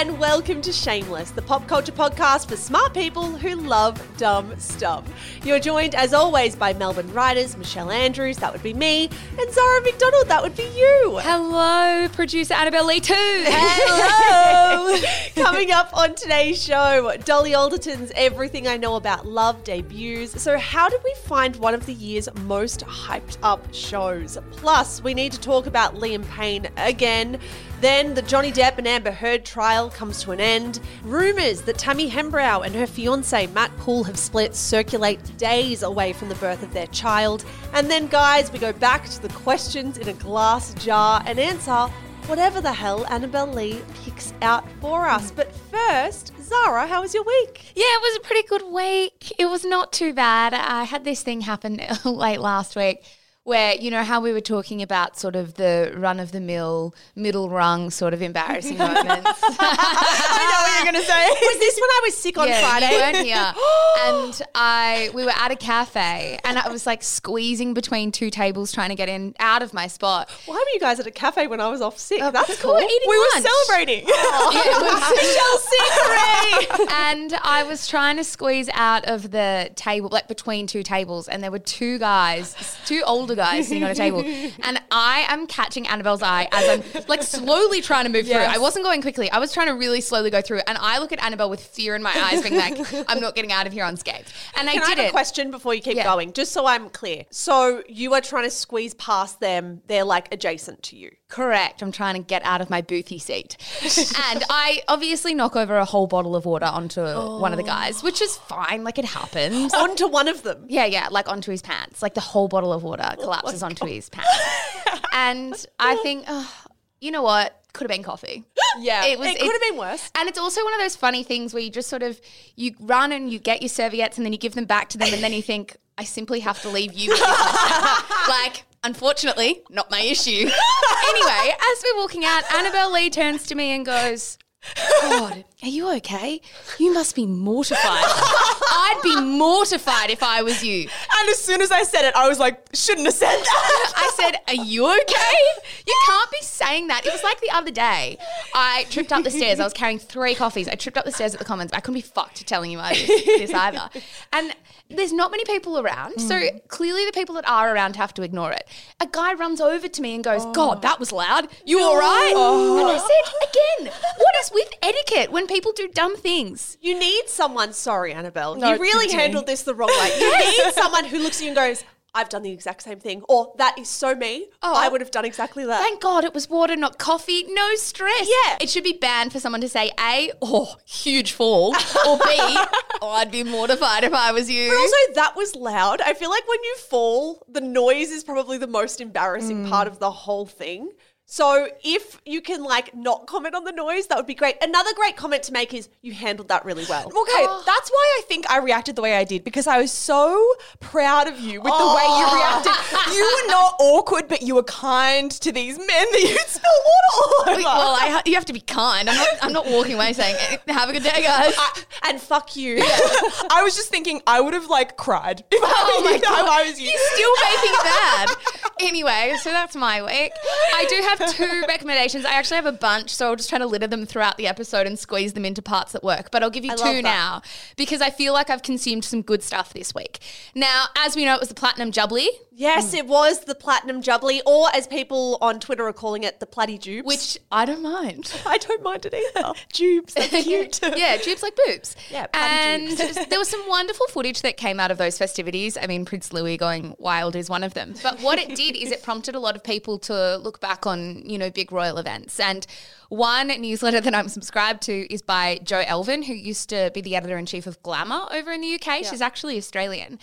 and welcome to Shameless, the pop culture podcast for smart people who love dumb stuff. You're joined, as always, by Melbourne writers Michelle Andrews, that would be me, and Zara McDonald, that would be you. Hello, producer Annabelle Lee too. Hello! Coming up on today's show, Dolly Alderton's Everything I Know About Love debuts. So, how did we find one of the year's most hyped up shows? Plus, we need to talk about Liam Payne again. Then the Johnny Depp and Amber Heard trial comes to an end. Rumours that Tammy Hembrow and her fiance Matt Poole have split circulate days away from the birth of their child. And then, guys, we go back to the questions in a glass jar and answer whatever the hell Annabelle Lee picks out for us. But first, Zara, how was your week? Yeah, it was a pretty good week. It was not too bad. I had this thing happen late last week where you know how we were talking about sort of the run of the mill middle rung sort of embarrassing moments I know what you're going to say. Was this when I was sick on yeah, Friday? you weren't here and i we were at a cafe and i was like squeezing between two tables trying to get in out of my spot Why were you guys at a cafe when I was off sick? Uh, That's cool. we were we were celebrating. Yeah, it was- Michelle's sick, and I was trying to squeeze out of the table, like between two tables, and there were two guys, two older guys sitting on a table, and I am catching Annabelle's eye as I'm like slowly trying to move Yes. through. I wasn't going quickly; I was trying to really slowly go through, and I look at Annabelle with fear in my eyes, being like, "I'm not getting out of here unscathed," and I Can I did have a question before you keep Yeah. going, just so I'm clear? So you are trying to squeeze past them. They're like adjacent to you. Correct. I'm trying to get out of my boothy seat. and I obviously knock over a whole bottle of water onto one of the guys, which is fine. Like it happens. Onto one of them. Yeah, yeah, like onto his pants. Like the whole bottle of water Oh collapses onto his pants. and I think, oh, you know what? Could have been coffee. Yeah, It was. It could have been worse. And it's also one of those funny things where you just sort of you run and you get your serviettes and then you give them back to them and then you think, I simply have to leave you. with this now." like, unfortunately, not my issue. anyway, as we're walking out, Annabelle Lee turns to me and goes. God, are you okay? You must be mortified. I'd be mortified if I was you. And as soon as I said it, I was like, shouldn't have said that. I said, Are you okay? You can't be saying that. It was like the other day. I tripped up the stairs. I was carrying three coffees. I tripped up the stairs at the Commons. I couldn't be fucked telling you I this either. And there's not many people around. So mm. clearly the people that are around have to ignore it. A guy runs over to me and goes, oh. God, that was loud. You all right? Oh. And I said, Again, what is with etiquette when people do dumb things? You need someone. Sorry, Annabelle. No, you really you handled this the wrong way. You need someone who looks at you and goes, "I've done the exact same thing," or "That is so me. Oh. I would have done exactly that." Thank God it was water, not coffee. No stress. Yeah. It should be banned for someone to say A, oh, huge fall, or B, oh, I'd be mortified if I was you. But also, that was loud. I feel like when you fall, the noise is probably the most embarrassing mm. part of the whole thing. So if you can like not comment on the noise, that would be great. Another great comment to make is you handled that really well. Okay, that's why I think I reacted the way I did because I was so proud of you with the way you reacted. You were not awkward, but you were kind to these men that you spilled water all over. well, I ha- you have to be kind. I'm not. I'm not walking away saying, "Eh, "Have a good day, guys." and fuck you. I was just thinking I would have like cried if I, Oh my if God. I was you. You're still making it bad. Anyway, so that's my week. I do have two recommendations. I actually have a bunch, so I'll just try to litter them throughout the episode and squeeze them into parts that work. But I'll give you I two now because I feel like I've consumed some good stuff this week. Now, as we know, it was the Platinum Jubilee, Yes, mm. it was the platinum jubilee, or as people on Twitter are calling it, the platy jubes. which I don't mind. I don't mind it either. Jubes, they're cute. yeah, tubes like boobs. Yeah, and there was some wonderful footage that came out of those festivities. I mean, Prince Louis going wild is one of them. But what it did is it prompted a lot of people to look back on, you know, big royal events. And one newsletter that I'm subscribed to is by Jo Elvin, who used to be the editor in chief of Glamour over in the UK. She's actually Australian.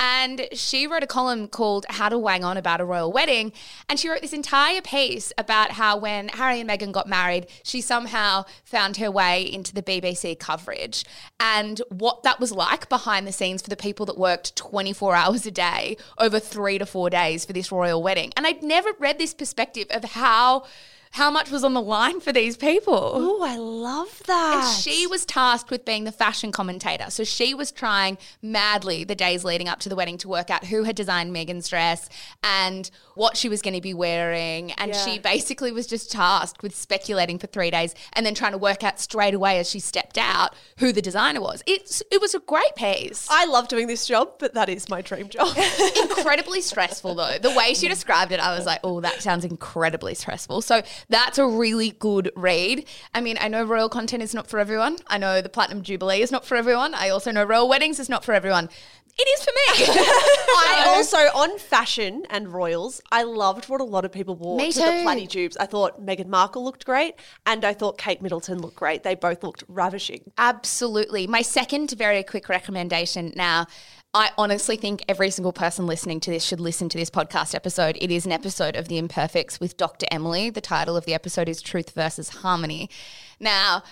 And she wrote a column called How to Wang On About a Royal Wedding. And she wrote this entire piece about how when Harry and Meghan got married, she somehow found her way into the BBC coverage and what that was like behind the scenes for the people that worked 24 hours a day over three to four days for this royal wedding. And I'd never read this perspective of how how much was on the line for these people. Oh, I love that. And she was tasked with being the fashion commentator. So she was trying madly the days leading up to the wedding to work out who had designed Meghan's dress and what she was going to be wearing. And Yeah. she basically was just tasked with speculating for three days and then trying to work out straight away as she stepped out who the designer was. It's it was a great piece. I love doing this job, but that is my dream job. incredibly stressful though. The way she described it, I was like, oh, that sounds incredibly stressful. So that's a really good read. I mean, I know royal content is not for everyone. I know the Platinum Jubilee is not for everyone. I also know royal weddings is not for everyone. It is for me. I also on fashion and royals, I loved what a lot of people wore Me to the too. Platy Tubes. I thought Meghan Markle looked great, and I thought Kate Middleton looked great. They both looked ravishing. Absolutely. My second very quick recommendation now. I honestly think every single person listening to this should listen to this podcast episode. It is an episode of The Imperfects with Dr. Emily. The title of the episode is Truth versus Harmony. Now,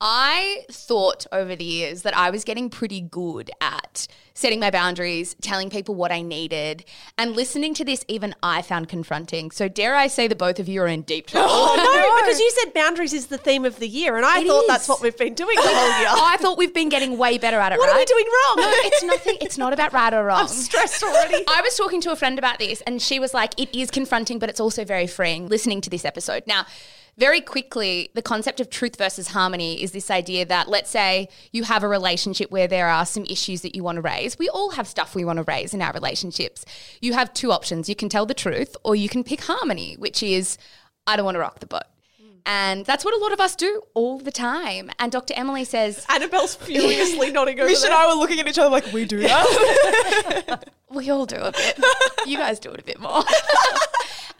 I thought over the years that I was getting pretty good at setting my boundaries, telling people what I needed, and listening to this, even I found confronting. So, dare I say that both of you are in deep trouble? Oh no, because you said boundaries is the theme of the year, and I It thought is. that's what we've been doing the whole year. I thought we've been getting way better at it. what are we doing wrong? No, it's nothing. It's not about right or wrong. I'm stressed already. I was talking to a friend about this, and she was like, "It is confronting, but it's also very freeing." Listening to this episode now. Very quickly, the concept of truth versus harmony is this idea that, let's say, you have a relationship where there are some issues that you want to raise. We all have stuff we want to raise in our relationships. You have two options you can tell the truth, or you can pick harmony, which is, I don't want to rock the boat. And that's what a lot of us do all the time. And Dr. Emily says, Annabelle's furiously nodding over Mish and. I were looking at each other like, we do that. We all do a bit. you guys do it a bit more.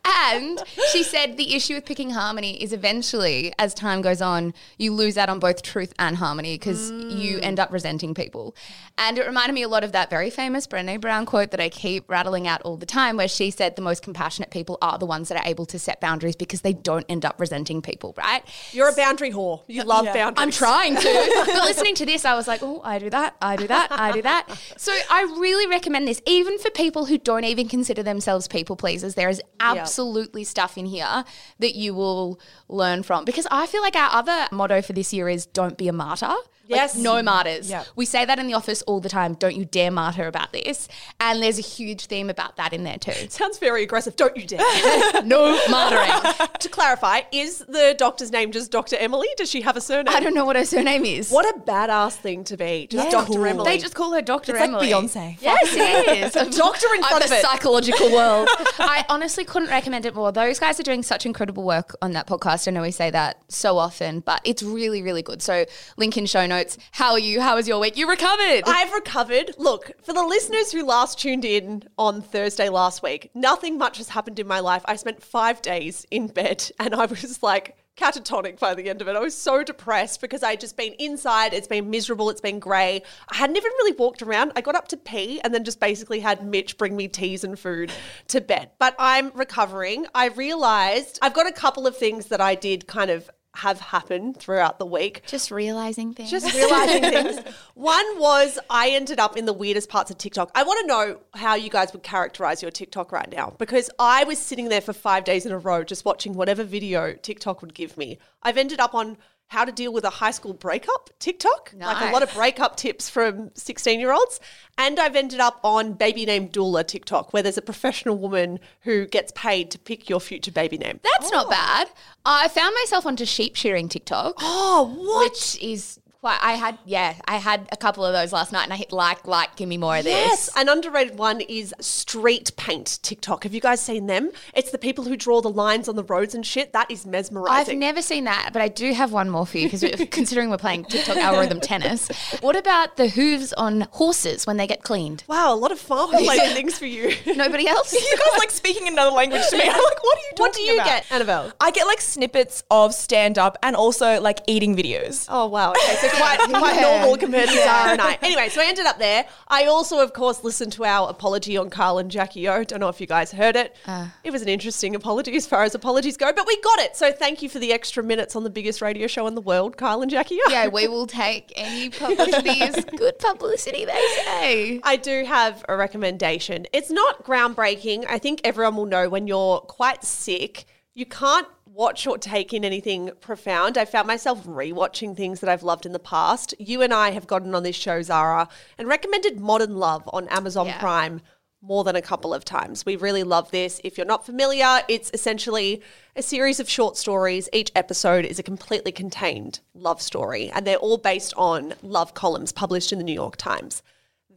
And she said the issue with picking harmony is eventually, as time goes on, you lose out on both truth and harmony because you mm. end up resenting people. And it reminded me a lot of that very famous Brené Brown quote that I keep rattling out all the time, where she said the most compassionate people are the ones that are able to set boundaries because they don't end up resenting people, right? You're a boundary whore. You love Yeah. boundaries. I'm trying to. but listening to this, I was like, oh, I do that, I do that, I do that. So I really recommend this, even for people who don't even consider themselves people pleasers. There is absolutely stuff in here that you will learn from. Because I feel like our other motto for this year is don't be a martyr. Like, Yes. no martyrs. Yep. We say that in the office all the time. Don't you dare martyr about this. And there's a huge theme about that in there too. Sounds very aggressive. Don't you dare. No martyring. to clarify, is the doctor's name just Dr. Emily? Does she have a surname? I don't know what her surname is. What a badass thing to be. Just Yeah. Dr. Cool. Emily. They just call her Dr. It's like Emily. Beyonce. Yes, it is. a doctor in I'm front the it. psychological world. I honestly couldn't recommend it more. Those guys are doing such incredible work on that podcast. I know we say that so often, but it's really, really good. So, link in show notes. How are you? How was your week? You recovered. I've recovered. Look, for the listeners who last tuned in on Thursday last week, nothing much has happened in my life. I spent five days in bed and I was like catatonic by the end of it. I was so depressed because I'd just been inside. It's been miserable. It's been grey. I hadn't even really walked around. I got up to pee and then just basically had Mitch bring me teas and food to bed. But I'm recovering. I realized I've got a couple of things that I did kind of have happened throughout the week. just realizing things. Just realizing things. One was I ended up in the weirdest parts of TikTok. I want to know how you guys would characterize your TikTok right now because I was sitting there for five days in a row just watching whatever video TikTok would give me. I've ended up on how to deal with a high school breakup TikTok, like a lot of breakup tips from 16 year olds. And I've ended up on baby name doula TikTok, where there's a professional woman who gets paid to pick your future baby name. That's not oh. bad. I found myself onto sheep shearing TikTok. Oh, what? Which is quite, I had, yeah, I had a couple of those last night and I hit like, like, give me more of Yes, this. an underrated one is street paint TikTok. Have you guys seen them? It's the people who draw the lines on the roads and shit. That is mesmerizing. I've never seen that, but I do have one more for you because considering we're playing TikTok algorithm tennis, what about the hooves on horses when they get cleaned? wow, a lot of farm related things for you. Nobody else? You guys like speaking another language to me. I'm like, what are you talking what do you about? get, Annabelle? I get like snippets of stand up and also like eating videos. Oh wow! Okay, so quite quite Yeah. normal compared to Zara and I. Anyway, so I ended up there. I also, of course, listened to our apology on Kyle and Jackie O. Don't know if you guys heard it. Uh. it was an interesting apology as far as apologies go, but we got it. So thank you for the extra minutes on the biggest radio show in the world, Kyle and Jackie O. yeah, we will take any publicity as good publicity, they say. I do have a recommendation. It's not groundbreaking. I think everyone will know when you're quite sick, you can't watch or take in anything profound. I found myself rewatching things that I've loved in the past. You and I have gotten on this show, Zara, and recommended Modern Love on Amazon Yeah. Prime more than a couple of times. We really love this. If you're not familiar, it's essentially a series of short stories. Each episode is a completely contained love story, and they're all based on love columns published in the New York Times.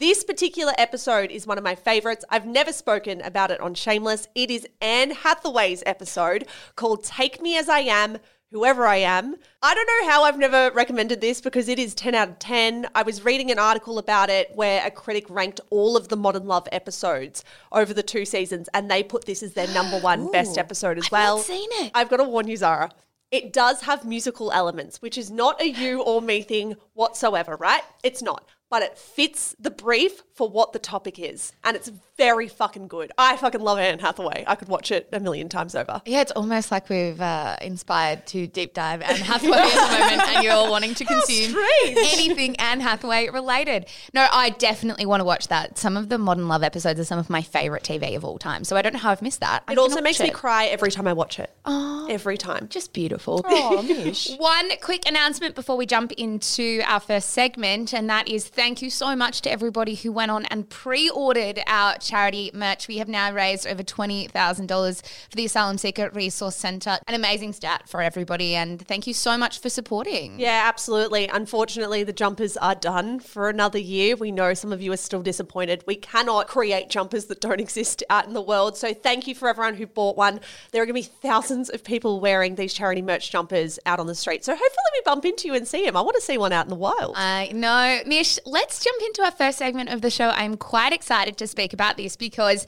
This particular episode is one of my favorites. I've never spoken about it on Shameless. It is Anne Hathaway's episode called Take Me As I Am, Whoever I Am. I don't know how I've never recommended this because it is 10 out of 10. I was reading an article about it where a critic ranked all of the Modern Love episodes over the two seasons and they put this as their number one best episode as I've well. not seen it. I've got to warn you, Zara. It does have musical elements, which is not a you or me thing whatsoever, right? It's not. But it fits the brief for what the topic is. And it's very fucking good. I fucking love Anne Hathaway. I could watch it a million times over. Yeah, it's almost like we've uh, inspired to deep dive Anne Hathaway at the moment, and you're all wanting to consume anything Anne Hathaway related. No, I definitely want to watch that. Some of the Modern Love episodes are some of my favorite TV of all time, so I don't know how I've missed that. I'm It also makes watch me cry every time I watch it. Every time. Just beautiful. Oh, Mish. One quick announcement before we jump into our first segment, and that is thank you so much to everybody who went on and pre ordered our charity merch. We have now raised over $20,000 for the Asylum Seeker Resource Centre. An amazing stat for everybody, and thank you so much for supporting. Yeah, absolutely. Unfortunately, the jumpers are done for another year. We know some of you are still disappointed. We cannot create jumpers that don't exist out in the world. So thank you for everyone who bought one. There are going to be thousands of people wearing these charity merch jumpers out on the street. So hopefully we bump into you and see them. I want to see one out in the wild. I know. Mish, let's jump into our first segment of the show. I'm quite excited to speak about this because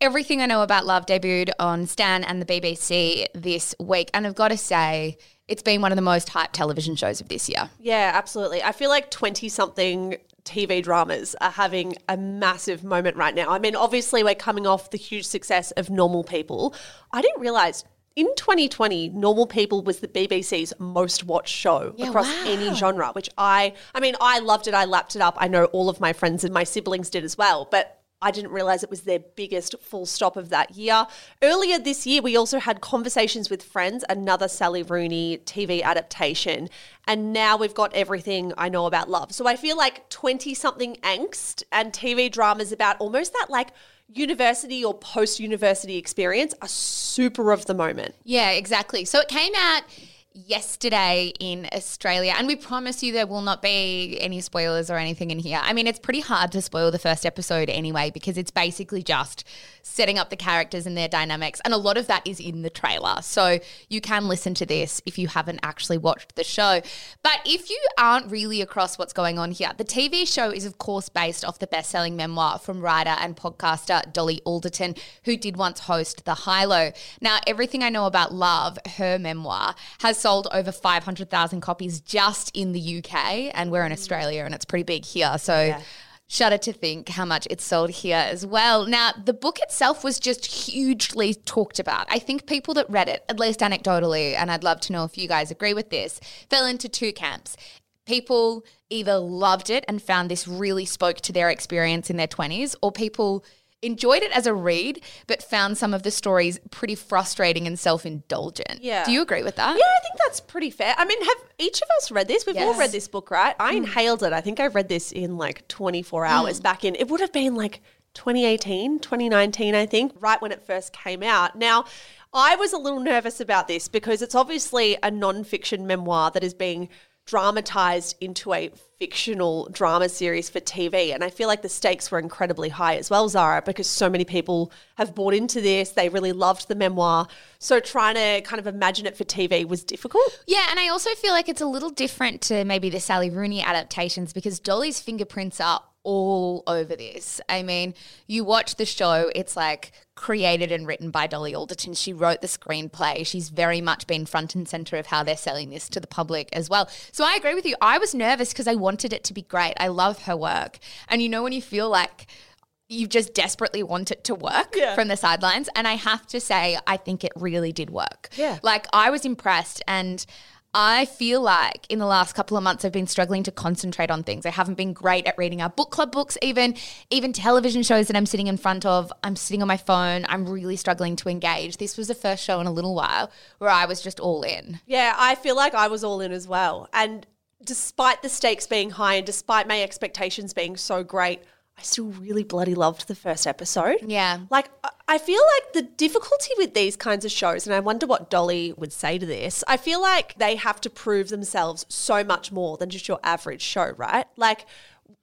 everything I know about Love debuted on Stan and the BBC this week. And I've got to say, it's been one of the most hyped television shows of this year. Yeah, absolutely. I feel like 20 something TV dramas are having a massive moment right now. I mean, obviously, we're coming off the huge success of Normal People. I didn't realize. In 2020, Normal People was the BBC's most watched show Yeah, across wow. any genre, which I, I mean, I loved it. I lapped it up. I know all of my friends and my siblings did as well, but I didn't realize it was their biggest full stop of that year. Earlier this year, we also had Conversations with Friends, another Sally Rooney TV adaptation. And now we've got everything I know about love. So I feel like 20 something angst and TV dramas about almost that like university or post university experience are super of the moment. Yeah, exactly. So it came out yesterday in Australia, and we promise you there will not be any spoilers or anything in here. I mean, it's pretty hard to spoil the first episode anyway because it's basically just setting up the characters and their dynamics, and a lot of that is in the trailer. So you can listen to this if you haven't actually watched the show. But if you aren't really across what's going on here, the TV show is, of course, based off the best selling memoir from writer and podcaster Dolly Alderton, who did once host The High Low. Now, everything I know about love, her memoir, has sold over 500,000 copies just in the UK, and we're in mm. Australia and it's pretty big here. So, Shudder to think how much it's sold here as well. Now, the book itself was just hugely talked about. I think people that read it, at least anecdotally, and I'd love to know if you guys agree with this, fell into two camps. People either loved it and found this really spoke to their experience in their 20s, or people enjoyed it as a read, but found some of the stories pretty frustrating and self indulgent. Yeah. Do you agree with that? Yeah, I think that's pretty fair. I mean, have each of us read this? We've all read this book, right? I mm. inhaled it. I think I read this in like 24 mm. hours back in, it would have been like 2018, 2019, I think, right when it first came out. Now, I was a little nervous about this because it's obviously a non-fiction memoir that is being dramatized into a fictional drama series for TV. And I feel like the stakes were incredibly high as well, Zara, because so many people have bought into this. They really loved the memoir. So trying to kind of imagine it for TV was difficult. Yeah, and I also feel like it's a little different to maybe the Sally Rooney adaptations because Dolly's fingerprints are all over this. I mean, you watch the show, it's like created and written by Dolly Alderton. She wrote the screenplay. She's very much been front and center of how they're selling this to the public as well. So I agree with you. I was nervous because I wanted it to be great. I love her work. And you know, when you feel like you just desperately want it to work Yeah. from the sidelines. And I have to say, I think it really did work. Yeah. Like I was impressed and I feel like in the last couple of months I've been struggling to concentrate on things. I haven't been great at reading our book club books, even even television shows that I'm sitting in front of. I'm sitting on my phone. I'm really struggling to engage. This was the first show in a little while where I was just all in. Yeah, I feel like I was all in as well. And despite the stakes being high and despite my expectations being so great, I still really bloody loved the first episode. Yeah. Like, I- I feel like the difficulty with these kinds of shows, and I wonder what Dolly would say to this, I feel like they have to prove themselves so much more than just your average show, right? Like,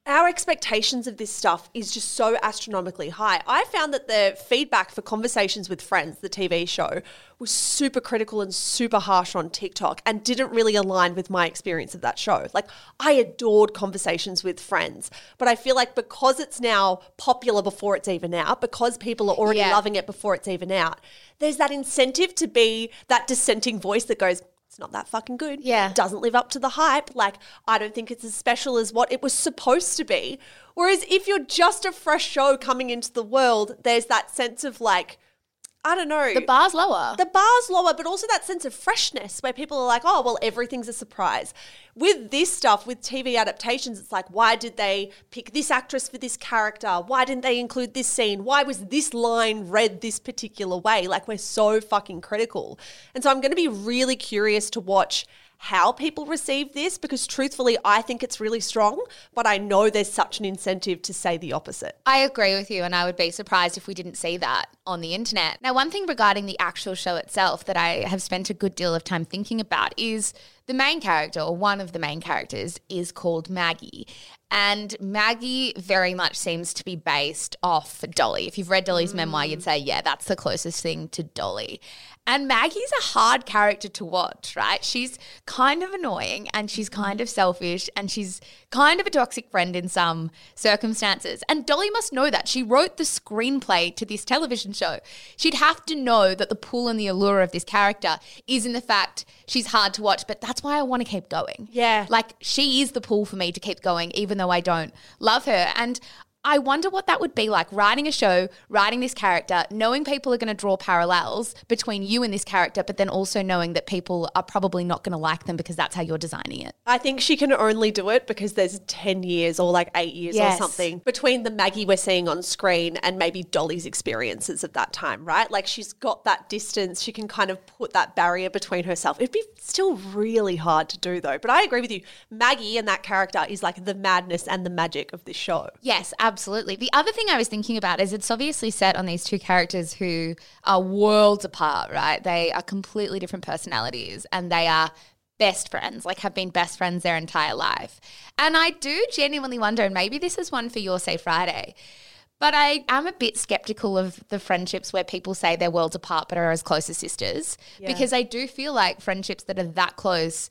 our expectations of this stuff is just so astronomically high. I found that the feedback for Conversations with Friends, the TV show, was super critical and super harsh on TikTok and didn't really align with my experience of that show. Like, I adored Conversations with Friends, but I feel like because it's now popular before it's even out, because people are already Yeah. loving it before it's even out, there's that incentive to be that dissenting voice that goes, it's not that fucking good. Yeah. Doesn't live up to the hype. Like, I don't think it's as special as what it was supposed to be. Whereas if you're just a fresh show coming into the world, there's that sense of like, I don't know. The bar's lower. The bar's lower, but also that sense of freshness where people are like, oh, well, everything's a surprise. With this stuff, with TV adaptations, it's like, why did they pick this actress for this character? Why didn't they include this scene? Why was this line read this particular way? Like, we're so fucking critical. And so I'm going to be really curious to watch how people receive this because truthfully, I think it's really strong, but I know there's such an incentive to say the opposite. I agree with you, and I would be surprised if we didn't see that on the internet. Now, one thing regarding the actual show itself that I have spent a good deal of time thinking about is the main character, or one of the main characters, is called Maggie. And Maggie very much seems to be based off Dolly. If you've read Dolly's memoir, you'd mm. say, yeah, that's the closest thing to Dolly. And Maggie's a hard character to watch, right? She's kind of annoying and she's mm-hmm. kind of selfish and she's kind of a toxic friend in some circumstances. And Dolly must know that. She wrote the screenplay to this television show. She'd have to know that the pull and the allure of this character is in the fact she's hard to watch, but that's why I want to keep going. Yeah. Like she is the pull for me to keep going, even though I don't love her. And I wonder what that would be like writing a show, writing this character, knowing people are going to draw parallels between you and this character, but then also knowing that people are probably not going to like them because that's how you're designing it. I think she can only do it because there's 10 years or like eight years Yes. or something between the Maggie we're seeing on screen and maybe Dolly's experiences at that time, right? Like she's got that distance. She can kind of put that barrier between herself. It'd be still really hard to do though. But I agree with you. Maggie and that character is like the madness and the magic of this show. Yes, absolutely. The other thing I was thinking about is it's obviously set on these two characters who are worlds apart, right? They are completely different personalities and they are best friends, like have been best friends their entire life. And I do genuinely wonder, and maybe this is one for your Say Friday. But I am a bit skeptical of the friendships where people say they're worlds apart but are as close as sisters. Because I do feel like friendships that are that close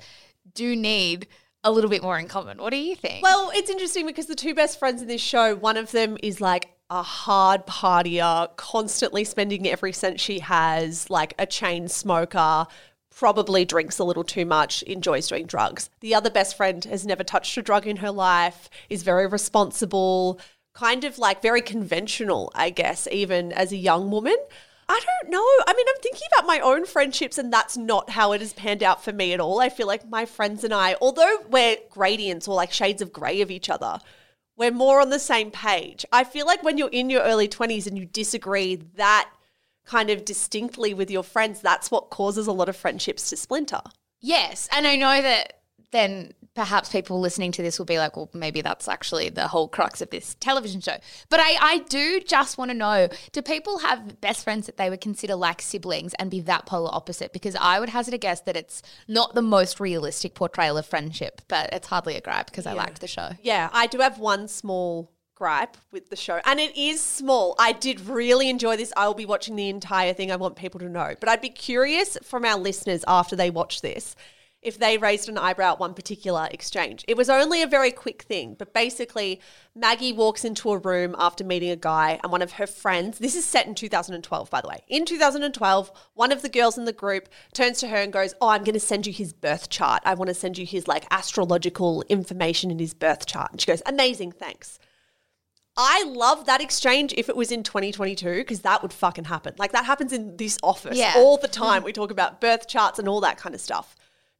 do need a little bit more in common. What do you think? Well, it's interesting because the two best friends in this show, one of them is like a hard partier, constantly spending every cent she has, like a chain smoker, probably drinks a little too much, enjoys doing drugs. The other best friend has never touched a drug in her life, is very responsible, kind of like very conventional, I guess, even as a young woman. I don't know. I mean, I'm thinking about my own friendships, and that's not how it has panned out for me at all. I feel like my friends and I, although we're gradients or like shades of grey of each other, we're more on the same page. I feel like when you're in your early 20s and you disagree that kind of distinctly with your friends, that's what causes a lot of friendships to splinter. Yes. And I know that then perhaps people listening to this will be like, well, maybe that's actually the whole crux of this television show. But I, I do just want to know do people have best friends that they would consider like siblings and be that polar opposite? Because I would hazard a guess that it's not the most realistic portrayal of friendship, but it's hardly a gripe because I liked the show. Yeah, I do have one small gripe with the show, and it is small. I did really enjoy this. I will be watching the entire thing. I want people to know. But I'd be curious from our listeners after they watch this if they raised an eyebrow at one particular exchange. It was only a very quick thing, but basically, Maggie walks into a room after meeting a guy, and one of her friends, this is set in 2012, by the way. In 2012, one of the girls in the group turns to her and goes, Oh, I'm going to send you his birth chart. I want to send you his like astrological information in his birth chart. And she goes, Amazing, thanks. I love that exchange if it was in 2022 because that would fucking happen. Like that happens in this office Yeah. all the mm. time. We talk about birth charts and all that kind of stuff.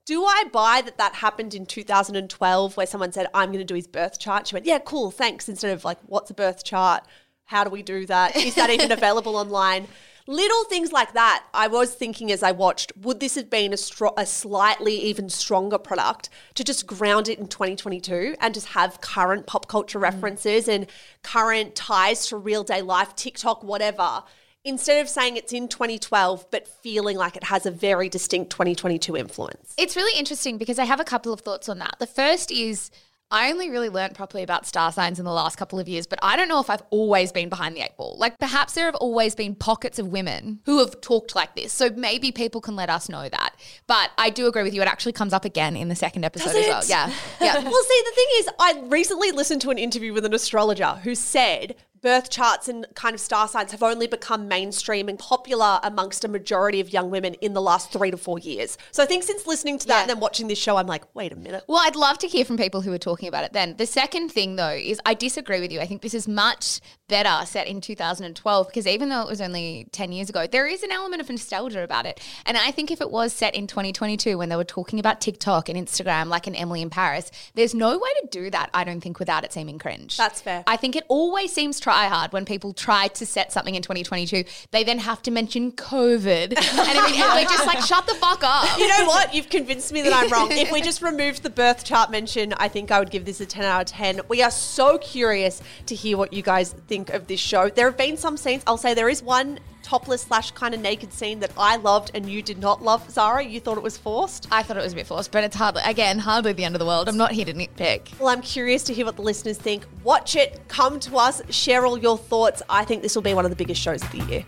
Do I buy that that happened in 2012 where someone said, I'm going to do his birth chart? She went, Yeah, cool, thanks. Instead of like, What's a birth chart? How do we do that? Is that even available online? Little things like that. I was thinking as I watched, would this have been a, stro- a slightly even stronger product to just ground it in 2022 and just have current pop culture references and current ties to real day life, TikTok, whatever? Instead of saying it's in 2012, but feeling like it has a very distinct 2022 influence. It's really interesting because I have a couple of thoughts on that. The first is I only really learned properly about star signs in the last couple of years, but I don't know if I've always been behind the eight ball. Like perhaps there have always been pockets of women who have talked like this. So maybe people can let us know that. But I do agree with you. It actually comes up again in the second episode as well. Yeah. Yeah. well, see, the thing is, I recently listened to an interview with an astrologer who said birth charts and kind of star signs have only become mainstream and popular amongst a majority of young women in the last three to four years. So I think since listening to that Yeah. and then watching this show, I'm like, wait a minute. Well, I'd love to hear from people who are talking about it then. The second thing, though, is I disagree with you. I think this is much better set in 2012 because even though it was only 10 years ago, there is an element of nostalgia about it. And I think if it was set in 2022 when they were talking about TikTok and Instagram, like an Emily in Paris, there's no way to do that, I don't think, without it seeming cringe. That's fair. I think it always seems try hard when people try to set something in 2022. They then have to mention COVID. and, everything, and we're just like, shut the fuck up. You know what? You've convinced me that I'm wrong. If we just removed the birth chart mention, I think I would give this a 10 out of 10. We are so curious to hear what you guys think of this show. There have been some scenes, I'll say there is one topless slash kind of naked scene that I loved and you did not love. Zara, you thought it was forced? I thought it was a bit forced, but it's hardly, again, hardly the end of the world. I'm not here to nitpick. Well, I'm curious to hear what the listeners think. Watch it, come to us, share all your thoughts. I think this will be one of the biggest shows of the year.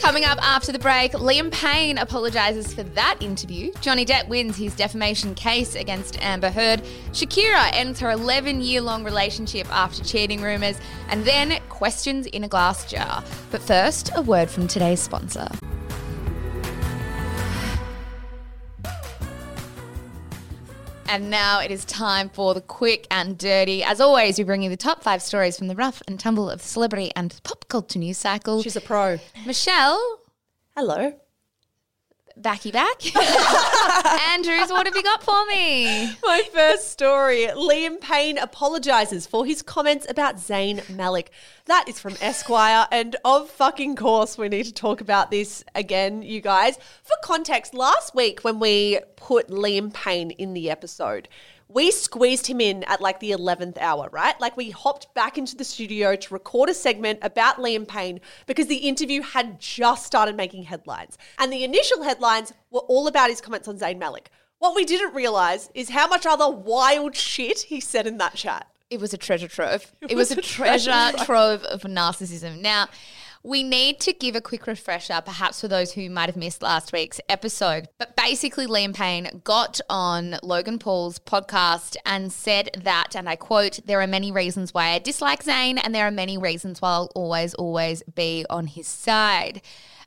Coming up after the break, Liam Payne apologises for that interview. Johnny Depp wins his defamation case against Amber Heard. Shakira ends her 11 year long relationship after cheating rumours. And then questions in a glass jar. But first, a word from today's sponsor. And now it is time for the quick and dirty. As always, we bring you the top five stories from the rough and tumble of the celebrity and pop culture news cycle. She's a pro. Michelle, Hello. Backy back. Andrews, what have you got for me? My first story Liam Payne apologizes for his comments about Zayn Malik. That is from Esquire, and of fucking course, we need to talk about this again, you guys. For context, last week when we put Liam Payne in the episode, we squeezed him in at like the 11th hour, right? Like we hopped back into the studio to record a segment about Liam Payne because the interview had just started making headlines. And the initial headlines were all about his comments on Zayn Malik. What we didn't realize is how much other wild shit he said in that chat. It was a treasure trove. It, was, a treasure trove of narcissism. Now, we need to give a quick refresher, perhaps for those who might have missed last week's episode. But basically, Liam Payne got on Logan Paul's podcast and said that, and I quote, there are many reasons why I dislike Zayn, and there are many reasons why I'll always, always be on his side.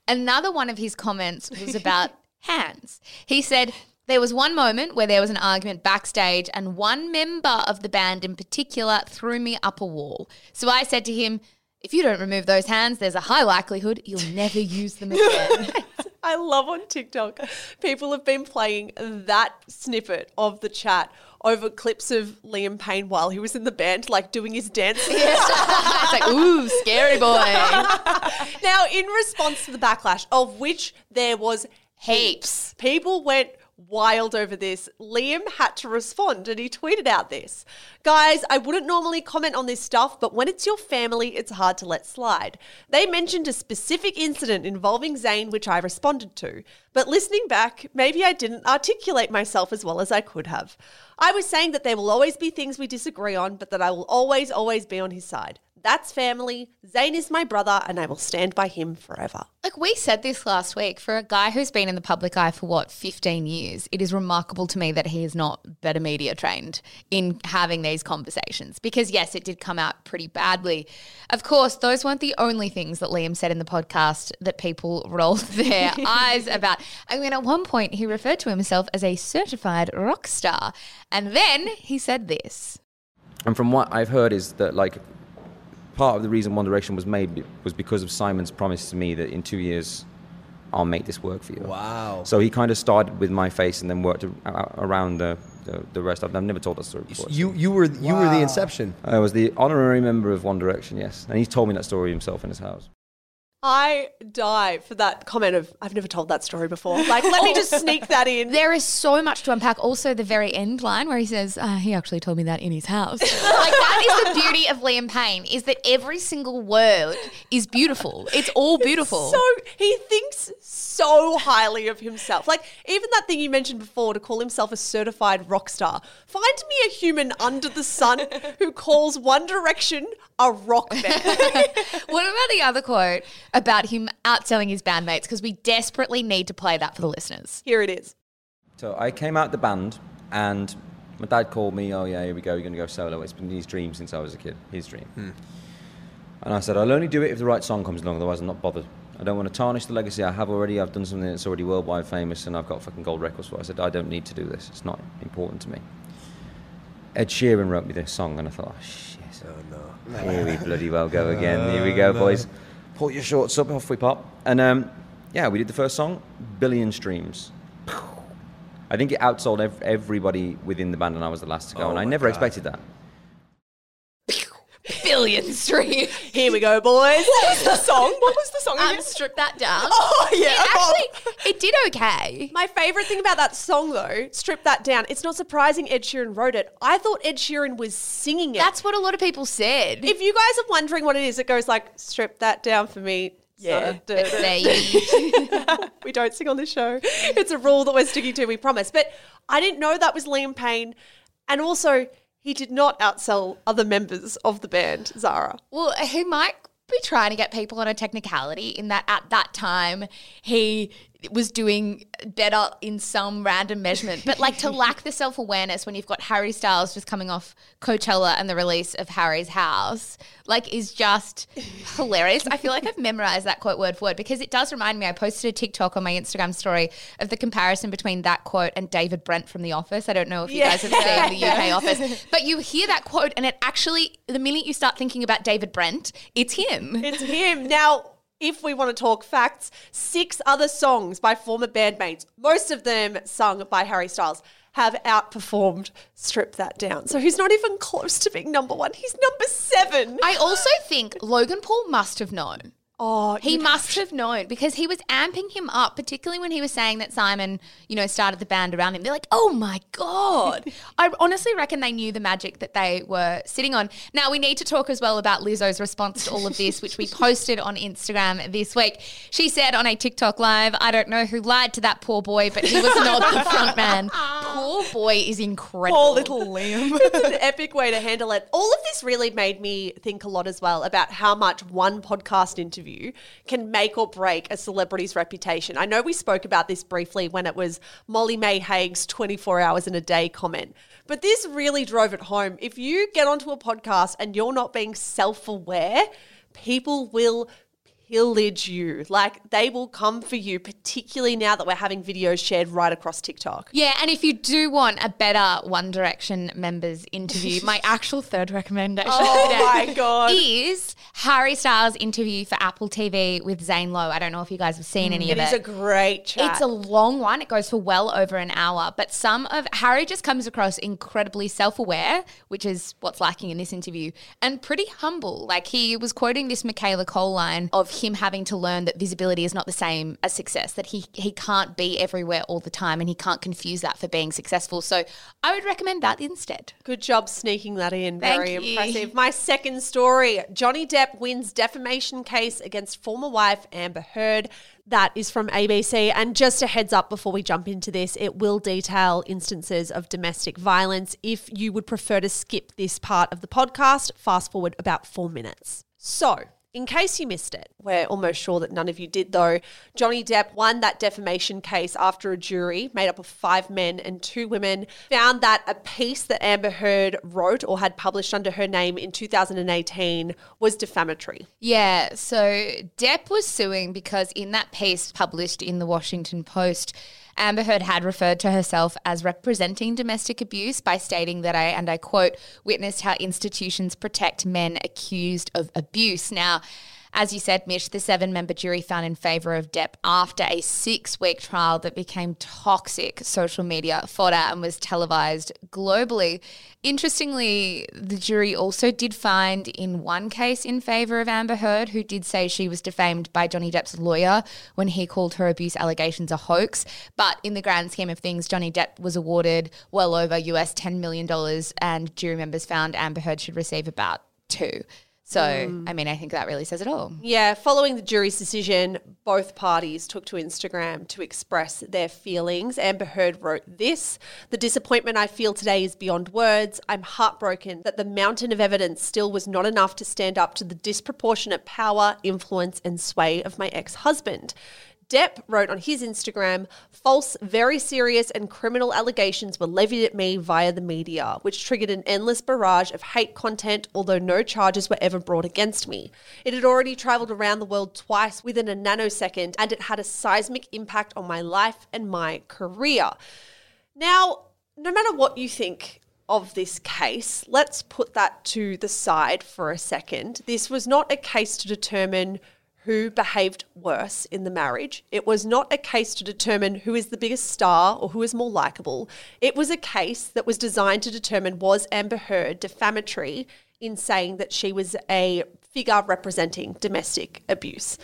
Another one of his comments was about hands. He said, there was one moment where there was an argument backstage, and one member of the band in particular threw me up a wall. So I said to him, If you don't remove those hands, there's a high likelihood you'll never use them again. I love on TikTok, people have been playing that snippet of the chat over clips of Liam Payne while he was in the band, like doing his dance. it's like, ooh, scary boy. now, in response to the backlash, of which there was Heaps. people went wild over this. Liam had to respond and he tweeted out this. Guys, I wouldn't normally comment on this stuff, but when it's your family, it's hard to let slide. They mentioned a specific incident involving Zayn, which I responded to. But listening back, maybe I didn't articulate myself as well as I could have. I was saying that there will always be things we disagree on, but that I will always, always be on his side. That's family. Zayn is my brother, and I will stand by him forever. Like we said this last week, for a guy who's been in the public eye for what, 15 years, it is remarkable to me that he is not better media trained in having these conversations. Because yes, it did come out pretty badly. Of course, those weren't the only things that Liam said in the podcast that people rolled their eyes about. I mean, at one point, he referred to himself as a certified rock star. And then he said this. And from what I've heard is that like part of the reason One Direction was made was because of Simon's promise to me that in two years I'll make this work for you. Wow. So he kind of started with my face and then worked around the, the, the rest. I've, I've never told that story before. You you were you were the inception. I was the honorary member of One Direction, yes. And he told me that story himself in his house. I die for that comment of I've never told that story before. Like, let me just sneak that in. There is so much to unpack. Also, the very end line where he says, uh, "He actually told me that in his house." like that is the beauty of Liam Payne is that every single word is beautiful. It's all beautiful. So he thinks so highly of himself. Like even that thing you mentioned before to call himself a certified rock star. Find me a human under the sun who calls One Direction a rock band. what about the other quote about him outselling his bandmates? Because we desperately need to play that for the listeners. Here it is. So I came out the band and my dad called me, oh yeah, here we go, you're going to go solo. It's been his dream since I was a kid, his dream. Hmm. And I said, I'll only do it if the right song comes along, otherwise I'm not bothered. I don't want to tarnish the legacy I have already. I've done something that's already worldwide famous and I've got fucking gold records for it. I said, I don't need to do this. It's not important to me. Ed Sheeran wrote me this song and I thought, oh shit. Oh no. Here we bloody well go again. Here we go, boys. Pull your shorts up, off we pop. And um, yeah, we did the first song, billion streams. I think it outsold ev- everybody within the band, and I was the last to go. Oh and I never God. expected that. Billion stream. Here we go, boys. What was the song? What was the song? Um, again? strip that down. oh yeah. It actually, it did okay. My favorite thing about that song, though, strip that down. It's not surprising Ed Sheeran wrote it. I thought Ed Sheeran was singing it. That's what a lot of people said. if you guys are wondering what it is, it goes like, strip that down for me. Yeah. son." Duh, duh, duh. We don't sing on this show. It's a rule that we're sticking to, we promise. But I didn't know that was Liam Payne. And also, he did not outsell other members of the band, Zara. Well, he might be trying to get people on a technicality in that at that time he was doing better in some random measurement. But like to lack the self awareness when you've got Harry Styles just coming off Coachella and the release of Harry's House, like is just hilarious. I feel like I've memorized that quote word for word because it does remind me. I posted a TikTok on my Instagram story of the comparison between that quote and David Brent from The Office. I don't know if you guys have seen the UK Office, but you hear that quote and it actually, the minute you start thinking about David Brent, it's him. It's him. Now, if we want to talk facts, six other songs by former bandmates, most of them sung by Harry Styles, have outperformed Strip That Down. So he's not even close to being number one. He's number seven. I also think Logan Paul must have known. Oh, He must have known because he was amping him up, particularly when he was saying that Simon, you know, started the band around him. They're like, oh my God. I honestly reckon they knew the magic that they were sitting on. Now, we need to talk as well about Lizzo's response to all of this, which we posted on Instagram this week. She said on a TikTok live, I don't know who lied to that poor boy, but he was not the front man. Poor boy is incredible. Poor little Liam. it's an epic way to handle it. All of this really made me think a lot as well about how much one podcast interview can make or break a celebrity's reputation. I know we spoke about this briefly when it was Molly-Mae Hague's 24 hours in a day comment, but this really drove it home. If you get onto a podcast and you're not being self aware, people will pillage you. Like they will come for you, particularly now that we're having videos shared right across TikTok. Yeah, and if you do want a better One Direction members interview, my actual third recommendation Oh my God. is Harry Styles' interview for Apple TV with Zane Lowe. I don't know if you guys have seen any It of is It's a great chat. It's a long one. It goes for well over an hour. But some of Harry just comes across incredibly self aware, which is what's lacking in this interview, and pretty humble. Like he was quoting this Michaela Coel line of him having to learn that visibility is not the same as success, that he, he can't be everywhere all the time and he can't confuse that for being successful. So I would recommend that instead. Good job sneaking that in. Thank Very you. impressive. My second story Johnny Depp wins defamation case against former wife Amber Heard. That is from ABC. And just a heads up before we jump into this, it will detail instances of domestic violence. If you would prefer to skip this part of the podcast, fast forward about four minutes. So, in case you missed it, we're almost sure that none of you did though. Johnny Depp won that defamation case after a jury made up of five men and two women found that a piece that Amber Heard wrote or had published under her name in 2018 was defamatory. Yeah, so Depp was suing because in that piece published in the Washington Post, Amber Heard had referred to herself as representing domestic abuse by stating that I, and I quote, witnessed how institutions protect men accused of abuse. Now, As you said, Mish, the seven member jury found in favour of Depp after a six week trial that became toxic social media fodder and was televised globally. Interestingly, the jury also did find in one case in favour of Amber Heard, who did say she was defamed by Johnny Depp's lawyer when he called her abuse allegations a hoax. But in the grand scheme of things, Johnny Depp was awarded well over US $10 million, and jury members found Amber Heard should receive about two. So, I mm. mean, I think that really says it all. Yeah, following the jury's decision, both parties took to Instagram to express their feelings. Amber Heard wrote this The disappointment I feel today is beyond words. I'm heartbroken that the mountain of evidence still was not enough to stand up to the disproportionate power, influence, and sway of my ex husband. Depp wrote on his Instagram, false, very serious, and criminal allegations were levied at me via the media, which triggered an endless barrage of hate content, although no charges were ever brought against me. It had already traveled around the world twice within a nanosecond, and it had a seismic impact on my life and my career. Now, no matter what you think of this case, let's put that to the side for a second. This was not a case to determine who behaved worse in the marriage. It was not a case to determine who is the biggest star or who is more likable. It was a case that was designed to determine was Amber Heard defamatory in saying that she was a figure representing domestic abuse.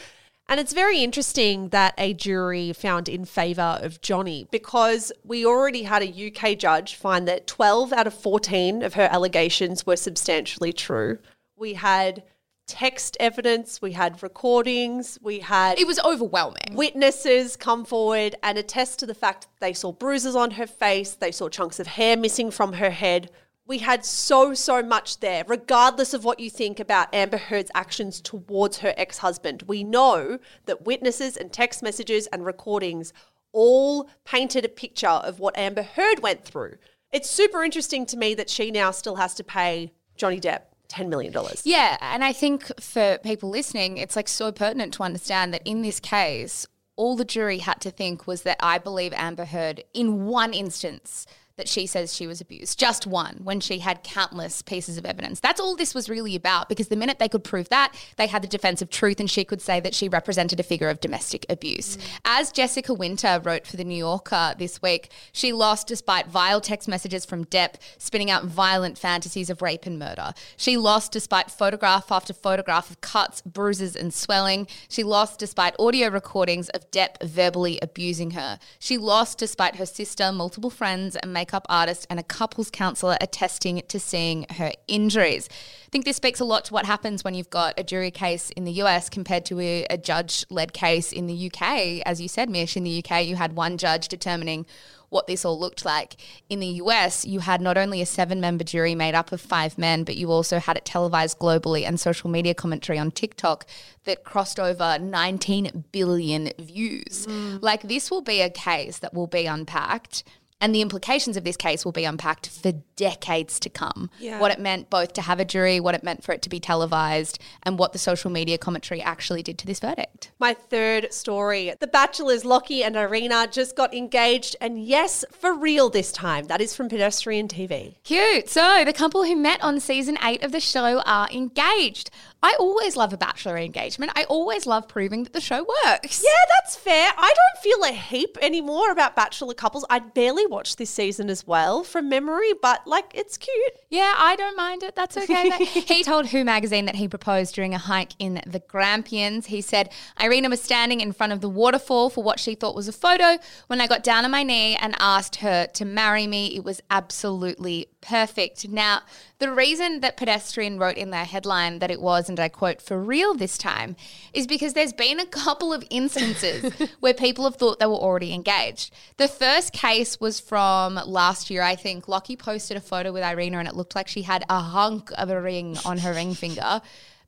And it's very interesting that a jury found in favour of Johnny because we already had a UK judge find that 12 out of 14 of her allegations were substantially true. We had text evidence, we had recordings, we had It was overwhelming. witnesses come forward and attest to the fact that they saw bruises on her face, they saw chunks of hair missing from her head. We had so, so much there, regardless of what you think about Amber Heard's actions towards her ex husband. We know that witnesses and text messages and recordings all painted a picture of what Amber Heard went through. It's super interesting to me that she now still has to pay Johnny Depp $10 million. Yeah, and I think for people listening, it's like so pertinent to understand that in this case, all the jury had to think was that I believe Amber Heard in one instance that she says she was abused, just one, when she had countless pieces of evidence. That's all this was really about because the minute they could prove that, they had the defense of truth and she could say that she represented a figure of domestic abuse. As Jessica Winter wrote for The New Yorker this week, she lost despite vile text messages from Depp spinning out violent fantasies of rape and murder. She lost despite photograph after photograph of cuts, bruises, and swelling. She lost despite audio recordings of Depp verbally abusing her. She lost despite her sister, multiple friends, and makeup artist and a couples counselor attesting to seeing her injuries. I think this speaks a lot to what happens when you've got a jury case in the US compared to a, a judge led case in the UK. As you said, Mish, in the UK, you had one judge determining what this all looked like. In the US, you had not only a seven member jury made up of five men, but you also had it televised globally and social media commentary on TikTok that crossed over 19 billion views. Mm. Like, this will be a case that will be unpacked. And the implications of this case will be unpacked for decades to come. Yeah. What it meant both to have a jury, what it meant for it to be televised, and what the social media commentary actually did to this verdict. My third story The Bachelors, Locky and Irena just got engaged, and yes, for real this time. That is from Pedestrian TV. Cute. So the couple who met on season eight of the show are engaged. I always love a bachelor engagement. I always love proving that the show works. Yeah, that's fair. I don't feel a heap anymore about Bachelor couples. I barely watched this season as well from memory, but like it's cute. Yeah, I don't mind it. That's okay. he told Who magazine that he proposed during a hike in the Grampians. He said, Irena was standing in front of the waterfall for what she thought was a photo. When I got down on my knee and asked her to marry me, it was absolutely perfect. Now, the reason that Pedestrian wrote in their headline that it was, and I quote, for real this time, is because there's been a couple of instances where people have thought they were already engaged. The first case was from last year, I think. Locky posted a photo with Irena and it looked like she had a hunk of a ring on her ring finger.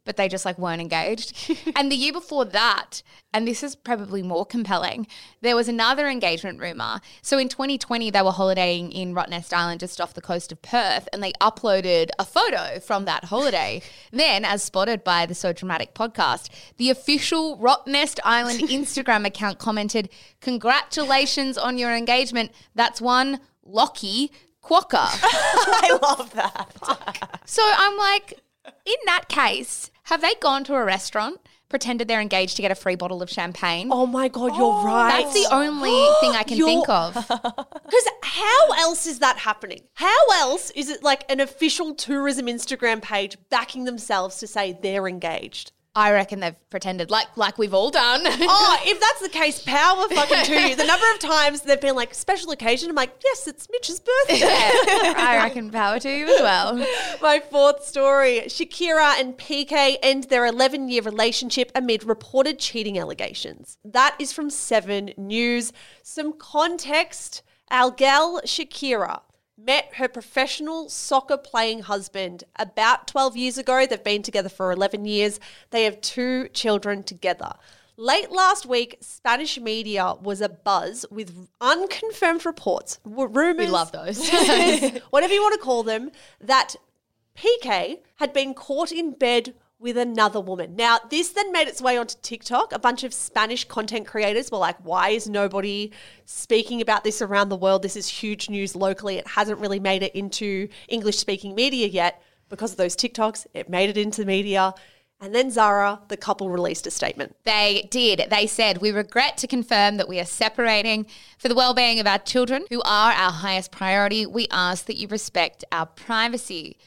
But they just like weren't engaged. and the year before that, and this is probably more compelling, there was another engagement rumor. So in 2020, they were holidaying in Rottnest Island just off the coast of Perth, and they uploaded a photo from that holiday. then, as spotted by the So Dramatic podcast, the official Rottnest Island Instagram account commented, Congratulations on your engagement. That's one Locky Quokka. I love that. So I'm like, in that case, have they gone to a restaurant, pretended they're engaged to get a free bottle of champagne. Oh my god, you're oh, right. That's the only thing I can You're- think of. Because how else is that happening? How else is it like an official tourism Instagram page backing themselves to say they're engaged? I reckon they've pretended, like like we've all done. Oh, if that's the case, power fucking to you. The number of times they've been like, special occasion, I'm like, yes, it's Mitch's birthday. I reckon power to you as well. My fourth story Shakira and Piqué end their 11 year relationship amid reported cheating allegations. That is from 7 News. Some context our gal Shakira met her professional soccer playing husband about 12 years ago. They've been together for 11 years. They have two children together. Late last week, Spanish media was abuzz with unconfirmed reports, rumors. We love those. whatever you want to call them, that Piqué had been caught in bed with another woman. Now, this then made its way onto TikTok. A bunch of Spanish content creators were like, why is nobody speaking about this around the world? This is huge news locally. It hasn't really made it into English speaking media yet. Because of those TikToks, it made it into the media. And then Zara, the couple released a statement. They did. They said, We regret to confirm that we are separating for the well being of our children, who are our highest priority. We ask that you respect our privacy.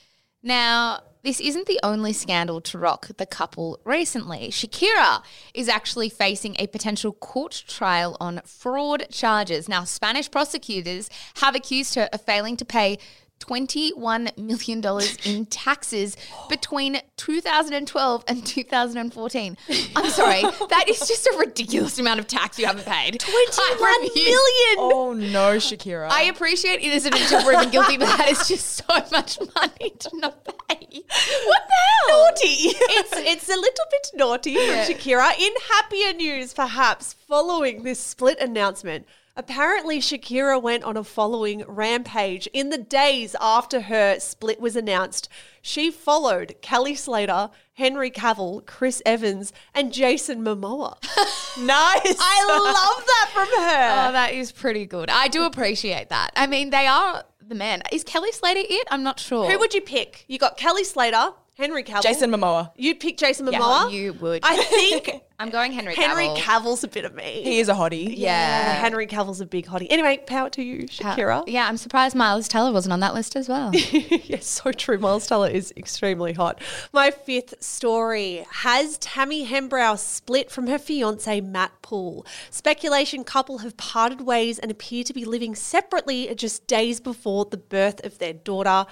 Now, this isn't the only scandal to rock the couple recently. Shakira is actually facing a potential court trial on fraud charges. Now, Spanish prosecutors have accused her of failing to pay $21 million in taxes between 2012 and 2014. I'm sorry, that is just a ridiculous amount of tax you haven't paid. One million! Oh no, Shakira. I appreciate innocent until proven guilty, but that is just so much money to not pay. What the hell? naughty. it's it's a little bit naughty from Shakira. In happier news, perhaps following this split announcement. Apparently, Shakira went on a following rampage in the days after her split was announced. She followed Kelly Slater, Henry Cavill, Chris Evans, and Jason Momoa. nice. I love that from her. Oh, that is pretty good. I do appreciate that. I mean, they are the men. Is Kelly Slater it? I'm not sure. Who would you pick? You got Kelly Slater, Henry Cavill. Jason Momoa. You'd pick Jason Yeah, Momoa? you would. I think I'm going Henry Cavill. Henry Cavill. Cavill's a bit of me. He is a hottie. yeah. Henry Cavill's a big hottie. Anyway, power to you, Shakira. Yeah, I'm surprised Miles Teller wasn't on that list as well. yes, so true. Miles Teller is extremely hot. My fifth story has Tammy Hembrow split from her fiance Matt Poole. Speculation couple have parted ways and appear to be living separately just days before the birth of their daughter.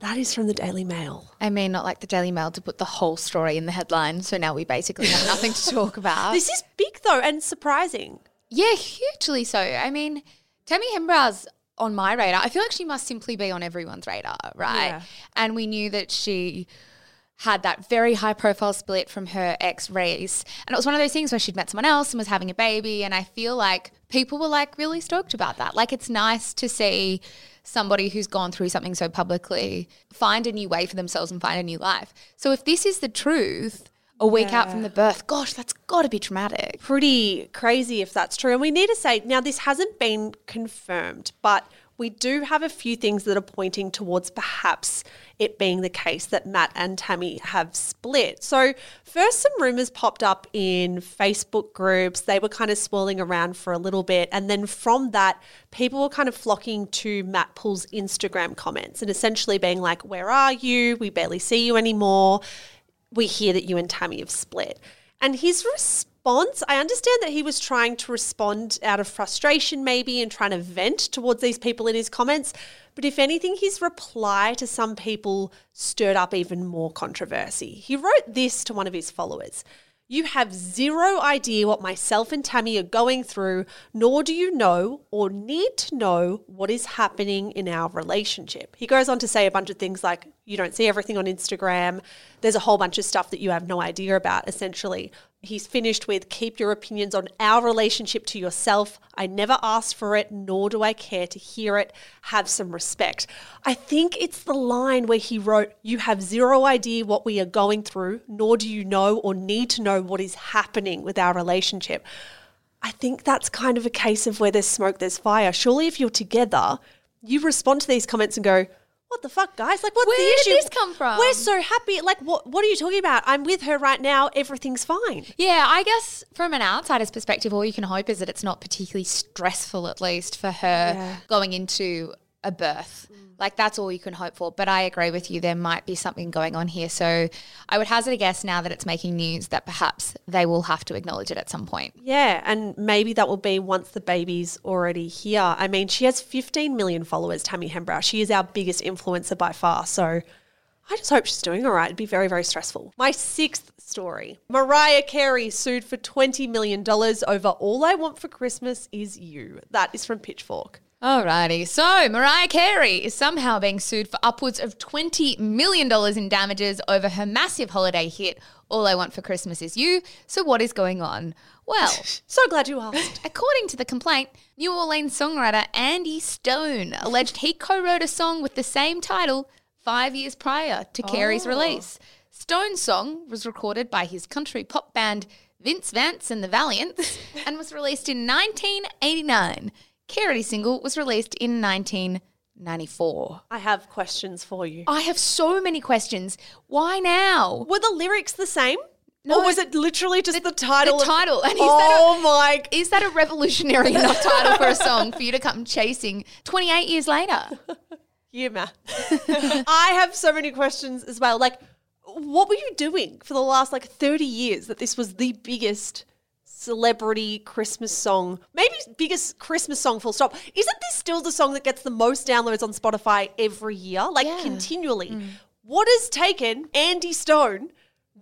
That is from the Daily Mail. I mean, not like the Daily Mail to put the whole story in the headline, so now we basically have nothing to talk about. This is big though and surprising. Yeah, hugely so. I mean, Tammy Hembrow's on my radar. I feel like she must simply be on everyone's radar, right? Yeah. And we knew that she had that very high profile split from her ex Reece. And it was one of those things where she'd met someone else and was having a baby. And I feel like people were like really stoked about that. Like it's nice to see somebody who's gone through something so publicly find a new way for themselves and find a new life. So if this is the truth, a week out from the birth, gosh, that's got to be traumatic. pretty crazy if that's true. And we need to say now this hasn't been confirmed, but we do have a few things that are pointing towards perhaps it being the case that Matt and Tammy have split. So, first, some rumors popped up in Facebook groups. They were kind of swirling around for a little bit. And then from that, people were kind of flocking to Matt Poole's Instagram comments and essentially being like, Where are you? We barely see you anymore we hear that you and Tammy have split. And his response, I understand that he was trying to respond out of frustration, maybe, and trying to vent towards these people in his comments. But if anything, his reply to some people stirred up even more controversy. He wrote this to one of his followers. You have zero idea what myself and Tammy are going through, nor do you know or need to know what is happening in our relationship. He goes on to say a bunch of things like, you don't see everything on Instagram. There's a whole bunch of stuff that you have no idea about, essentially. He's finished with, keep your opinions on our relationship to yourself. I never asked for it, nor do I care to hear it. Have some respect. I think it's the line where he wrote, You have zero idea what we are going through, nor do you know or need to know what is happening with our relationship. I think that's kind of a case of where there's smoke, there's fire. Surely, if you're together, you respond to these comments and go, what the fuck, guys? Like, what's Where the did issue? this come from? We're so happy. Like, what? What are you talking about? I'm with her right now. Everything's fine. Yeah, I guess from an outsider's perspective, all you can hope is that it's not particularly stressful, at least for her Yeah. going into a birth. Mm. Like that's all you can hope for. But I agree with you. There might be something going on here. So I would hazard a guess now that it's making news that perhaps they will have to acknowledge it at some point. Yeah, and maybe that will be once the baby's already here. I mean, she has 15 million followers, Tammy Hembrow. She is our biggest influencer by far. So I just hope she's doing all right. It'd be very, very stressful. My sixth story Mariah Carey sued for $20 million over All I Want for Christmas Is You. That is from Pitchfork. Alrighty. So Mariah Carey is somehow being sued for upwards of $20 million in damages over her massive holiday hit, All I Want for Christmas Is You. So what is going on? Well, So glad you asked. According to the complaint, New Orleans songwriter Andy Stone alleged he co wrote a song with the same title five years prior to Carey's oh. release. Stone's song was recorded by his country pop band Vince Vance and the Valiants and was released in 1989. Carey's single was released in 1994. I have questions for you. I have so many questions. Why now? Were the lyrics the same? No. or was it literally just the, title? The of- title. And is oh that a, my Is that a revolutionary enough title for a song for you to come chasing 28 years later? Yeah, Matt. I have so many questions as well. Like, what were you doing for the last like 30 years that this was the biggest celebrity Christmas song? Maybe biggest Christmas song full stop. Isn't this still the song that gets the most downloads on Spotify every year? Like Yeah. continually. Mm. What has taken Andy Stone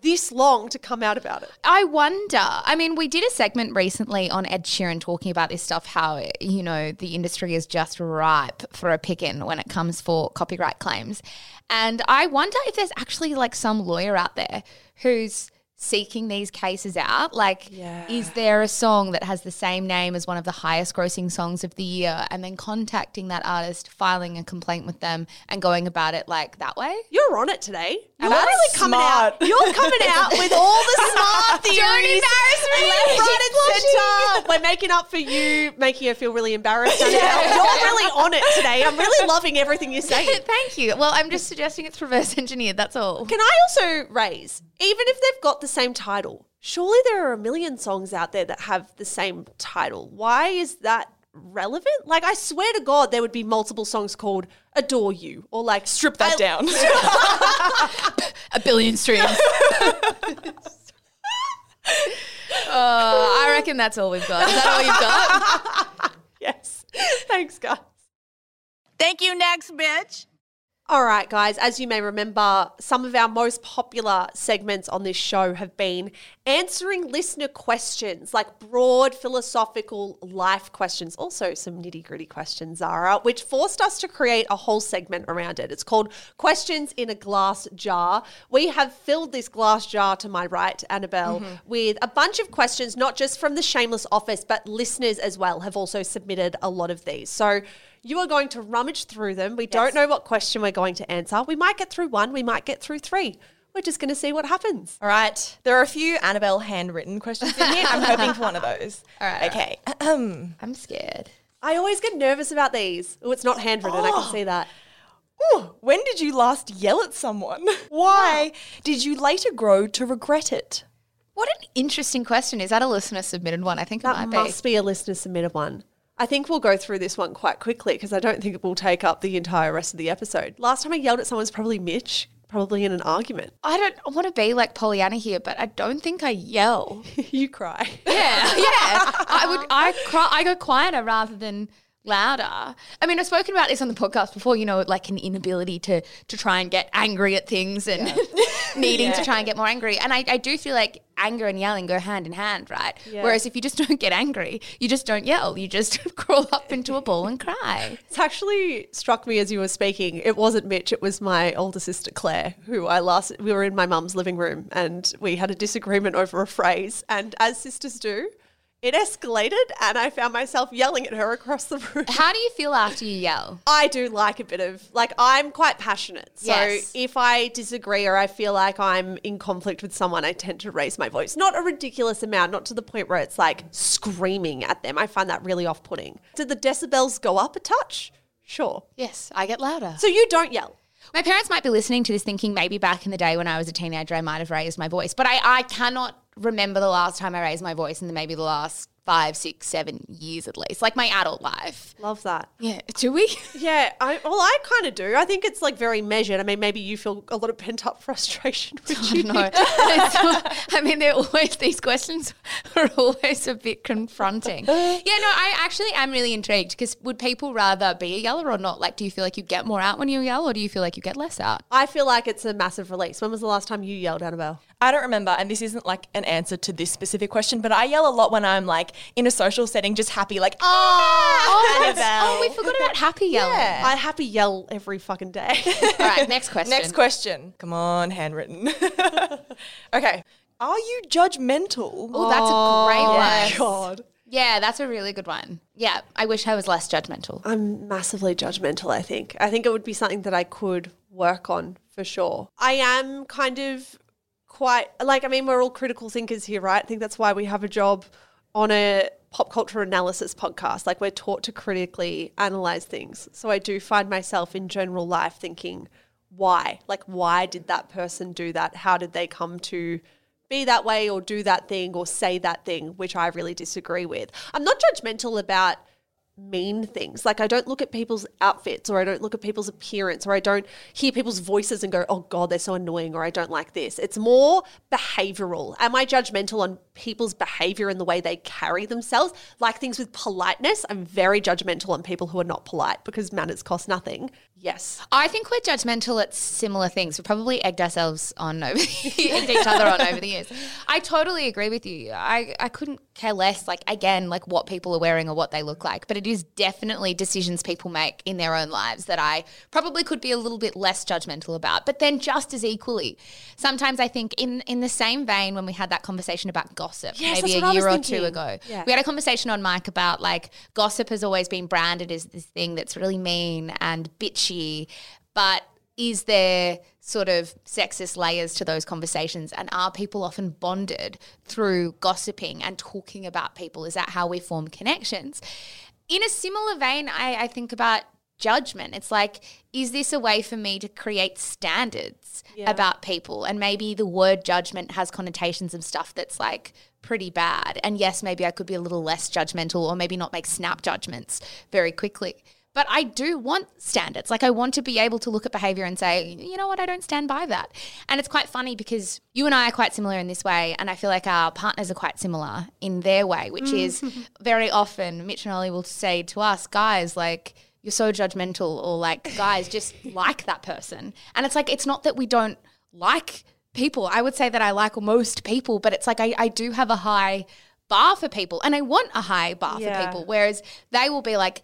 this long to come out about it? I wonder. I mean, we did a segment recently on Ed Sheeran talking about this stuff, how, you know, the industry is just ripe for a pick in when it comes for copyright claims. And I wonder if there's actually like some lawyer out there who's seeking these cases out. Like, is there a song that has the same name as one of the highest grossing songs of the year and then contacting that artist, filing a complaint with them and going about it like that way? You're on it today. You're really coming smart. out. You're coming out with all the smart theories. Don't embarrass me. Left, right, and centre. We're making up for you, making her feel really embarrassed. Annabelle. You're really on it today. I'm really loving everything you're saying. Thank you. Well, I'm just suggesting it's reverse engineered. That's all. Can I also raise, even if they've got the same title, surely there are a million songs out there that have the same title. Why is that relevant? Like, I swear to God, there would be multiple songs called Adore You or like Strip that I- down. A billion streams. Uh, I reckon that's all we've got. Is that all you've got? Yes. Thanks, guys. Thank you, next bitch. All right, guys, as you may remember, some of our most popular segments on this show have been answering listener questions, like broad philosophical life questions, also some nitty gritty questions, Zara, which forced us to create a whole segment around it. It's called Questions in a Glass Jar. We have filled this glass jar to my right, Annabelle, mm-hmm. with a bunch of questions, not just from the Shameless office, but listeners as well have also submitted a lot of these. So, you are going to rummage through them. We don't know what question we're going to answer. We might get through one, we might get through three. We're just going to see what happens. All right. There are a few Annabelle handwritten questions in here. I'm hoping for one of those. All right. Okay. Ahem. I'm scared. I always get nervous about these. Oh, it's not handwritten. I can oh. see that. Ooh, when did you last yell at someone? Why did you later grow to regret it? What an interesting question. Is that a listener submitted one? I think it might be. That must be a listener submitted one. I think we'll go through this one quite quickly because I don't think it will take up the entire rest of the episode. Last time I yelled at someone was probably Mitch, probably in an argument. I don't want to be like Pollyanna here, but I don't think I yell. you cry. Yeah, yeah. I would. I cry. I go quieter rather than louder. I mean, I've spoken about this on the podcast before. You know, like an inability to to try and get angry at things and needing to try and get more angry. And I, I do feel like anger and yelling go hand in hand, right? Yeah. Whereas if you just don't get angry, you just don't yell. You just crawl up into a ball and cry. It's actually struck me as you were speaking. It wasn't Mitch, it was my older sister Claire, who I last we were in my mum's living room and we had a disagreement over a phrase. And as sisters do, it escalated and I found myself yelling at her across the room. How do you feel after you yell? I do like a bit of like I'm quite passionate. So Yes. if I disagree or I feel like I'm in conflict with someone, I tend to raise my voice. Not a ridiculous amount, not to the point where it's like screaming at them. I find that really off-putting. Did the decibels go up a touch? Sure. Yes, I get louder. So you don't yell. My parents might be listening to this thinking maybe back in the day when I was a teenager, I might have raised my voice, but I, I cannot remember the last time I raised my voice the, maybe the last five, six, seven years at least, like my adult life. Love that. Yeah. Do we? Yeah, I, well, I kind of do. I think it's like very measured. I mean, maybe you feel a lot of pent up frustration. Which you No. I mean, they're always, these questions are always a bit confronting. Yeah, no, I actually am really intrigued because would people rather be a yeller or not? Like, do you feel like you get more out when you yell or do you feel like you get less out? I feel like it's a massive release. When was the last time you yelled, Annabelle? I don't remember, and this isn't like an answer to this specific question, but I yell a lot when I'm like in a social setting, just happy, like, ah! oh, that's- oh, we forgot about happy yelling. Yeah. I happy yell every fucking day. All right, next question. Next question. Come on, handwritten. okay. Are you judgmental? Oh, that's a great oh, yes. one. God. Yeah, that's a really good one. Yeah, I wish I was less judgmental. I'm massively judgmental, I think. I think it would be something that I could work on for sure. I am kind of quite like I mean we're all critical thinkers here, right? I think that's why we have a job on a pop culture analysis podcast. Like we're taught to critically analyze things. So I do find myself in general life thinking why? Like why did that person do that? How did they come to be that way or do that thing or say that thing, which I really disagree with. I'm not judgmental about mean things. Like I don't look at people's outfits or I don't look at people's appearance or I don't hear people's voices and go, "Oh god, they're so annoying" or I don't like this. It's more behavioral. Am I judgmental on people's behavior and the way they carry themselves? Like things with politeness, I'm very judgmental on people who are not polite because manners cost nothing. Yes. I think we're judgmental at similar things. We've probably egged ourselves on over each other on over the years. I totally agree with you. I, I couldn't care less, like again, like what people are wearing or what they look like. But it is definitely decisions people make in their own lives that I probably could be a little bit less judgmental about. But then just as equally, sometimes I think in in the same vein when we had that conversation about gossip Yes, maybe a what I was year or thinking. two ago. Yeah. We had a conversation on Mike about like gossip has always been branded as this thing that's really mean and bitchy, but is there sort of sexist layers to those conversations? And are people often bonded through gossiping and talking about people? Is that how we form connections? In a similar vein i, I think about judgment. It's like is this a way for me to create standards Yeah. about people? And maybe the word judgment has connotations of stuff that's like pretty bad. And yes maybe i could be a little less judgmental or maybe not make snap judgments very quickly but I do want standards. Like I want to be able to look at behavior and say, you know what, I don't stand by that. And it's quite funny because you and I are quite similar in this way. And I feel like our partners are quite similar in their way, which is very often Mitch and Ollie will say to us, guys, like, you're so judgmental, or like, guys, just like that person. And it's like, it's not that we don't like people. I would say that I like most people, but it's like I, I do have a high bar for people and I want a high bar Yeah. for people. Whereas they will be like,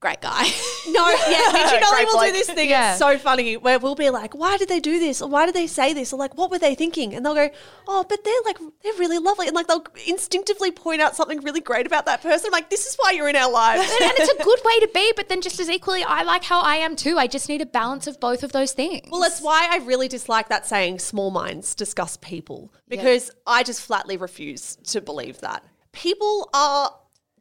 great guy. No, yeah, Mitch and Ollie Great will do this thing. Yeah. It's so funny where we'll be like, why did they do this? Or why did they say this? Or like, what were they thinking? And they'll go, oh, but they're like, they're really lovely. And like, they'll instinctively point out something really great about that person. I'm like, this is why you're in our lives. and it's a good way to be, but then just as equally, I like how I am too. I just need a balance of both of those things. Well, that's why I really dislike that saying small minds discuss people because I just flatly refuse to believe that. People are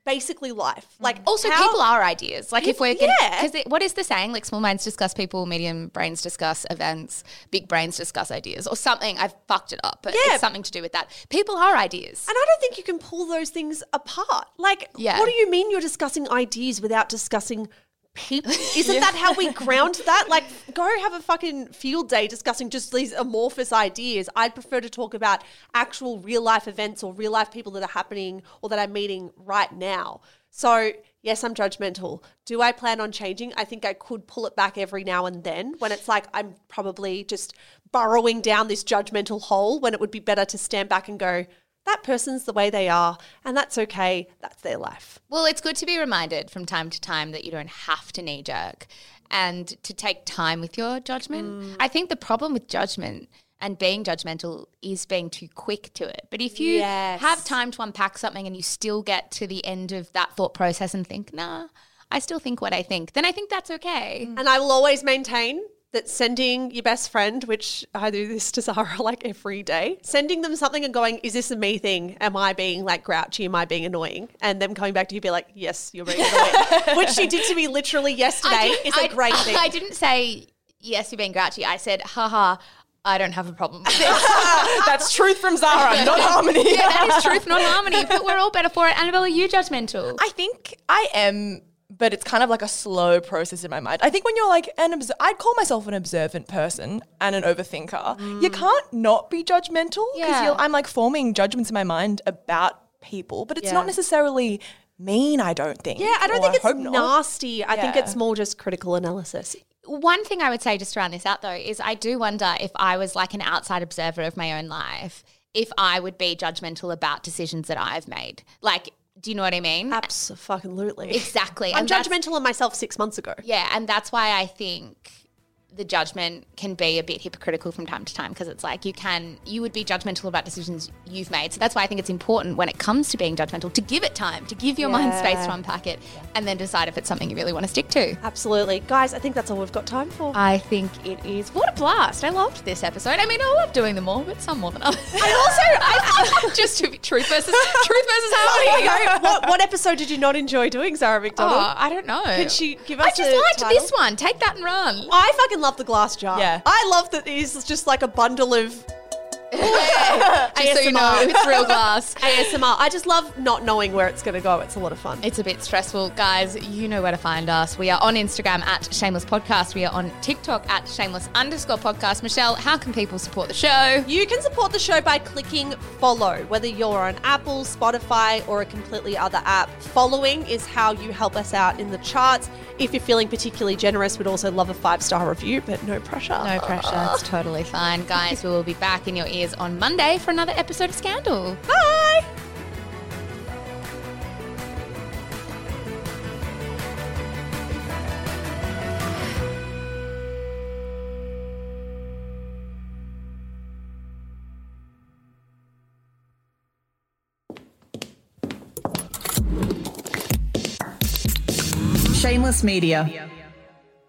basically life. Mm. Like, also, how- people are ideas. Like if we're Yeah. because what is the saying? Like small minds discuss people, medium brains discuss events, big brains discuss ideas, or something. I've fucked it up, but Yeah. it's something to do with that. People are ideas. And I don't think you can pull those things apart. Like, Yeah. what do you mean you're discussing ideas without discussing people? Isn't that how we ground that? Like, go have a fucking field day discussing just these amorphous ideas. I'd prefer to talk about actual real life events or real life people that are happening or that I'm meeting right now. So, yes, I'm judgmental. Do I plan on changing? I think I could pull it back every now and then when it's like I'm probably just burrowing down this judgmental hole when it would be better to stand back and go, that person's the way they are, and that's okay. That's their life. Well, it's good to be reminded from time to time that you don't have to knee jerk and to take time with your judgment. Mm. I think the problem with judgment and being judgmental is being too quick to it. But if you Yes. have time to unpack something and you still get to the end of that thought process and think, nah, I still think what I think, then I think that's okay. Mm. And I will always maintain that sending your best friend, which I do this to Zara like every day, sending them something and going, "Is this a me thing? Am I being like grouchy? Am I being annoying?" And them coming back to you, be like, "Yes, you're being annoying," which she did to me literally yesterday. didn't- Is a I- great thing. I didn't say yes, you're being grouchy. I said, haha, I don't have a problem with this. That's truth from Zara, not harmony. yeah, that is truth, not harmony. But we're all better for it. Annabelle, are you judgmental? I think I am, but it's kind of like a slow process in my mind. I think when you're like an, obs- I'd call myself an observant person and an overthinker. You mm. can't not be judgmental because Yeah. I'm like forming judgments in my mind about people, but it's Yeah. not necessarily mean. I don't think. yeah, I don't or think it's hope not. nasty. I think it's more just critical analysis. One thing I would say just to round this out though is I do wonder if I was like an outside observer of my own life, if I would be judgmental about decisions that I've made. Like, do you know what I mean? Absolutely. Exactly. I'm And judgmental of myself six months ago. Yeah, and that's why I think the judgment can be a bit hypocritical from time to time because it's like you can you would be judgmental about decisions you've made. So that's why I think it's important when it comes to being judgmental to give it time, to give your mind space to unpack it and then decide if it's something you really want to stick to. Absolutely. Guys, I think that's all we've got time for. I think it is. What a blast. I loved this episode. I mean, I love doing them all, but some more than others. I also, I, just to be truth versus truth versus oh harmony. what, what episode did you not enjoy doing, Zara McDonald? Oh, I don't know. Can she give us I just liked title? this one. Take that and run. I fucking love the glass jar. Yeah. I love that it's just like a bundle of Just so you know, ASMR. it's real glass. ASMR. I just love not knowing where it's going to go. It's a lot of fun. It's a bit stressful. Guys, you know where to find us. We are on Instagram at Shameless Podcast. We are on TikTok at Shameless underscore podcast. Michelle, how can people support the show? You can support the show by clicking follow, whether you're on Apple, Spotify, or a completely other app. Following is how you help us out in the charts. If you're feeling particularly generous, we'd also love a five star review, but no pressure. No pressure. It's totally fine. Guys, we will be back in your ears on Monday for another episode of Scandal. Bye. Shameless Media.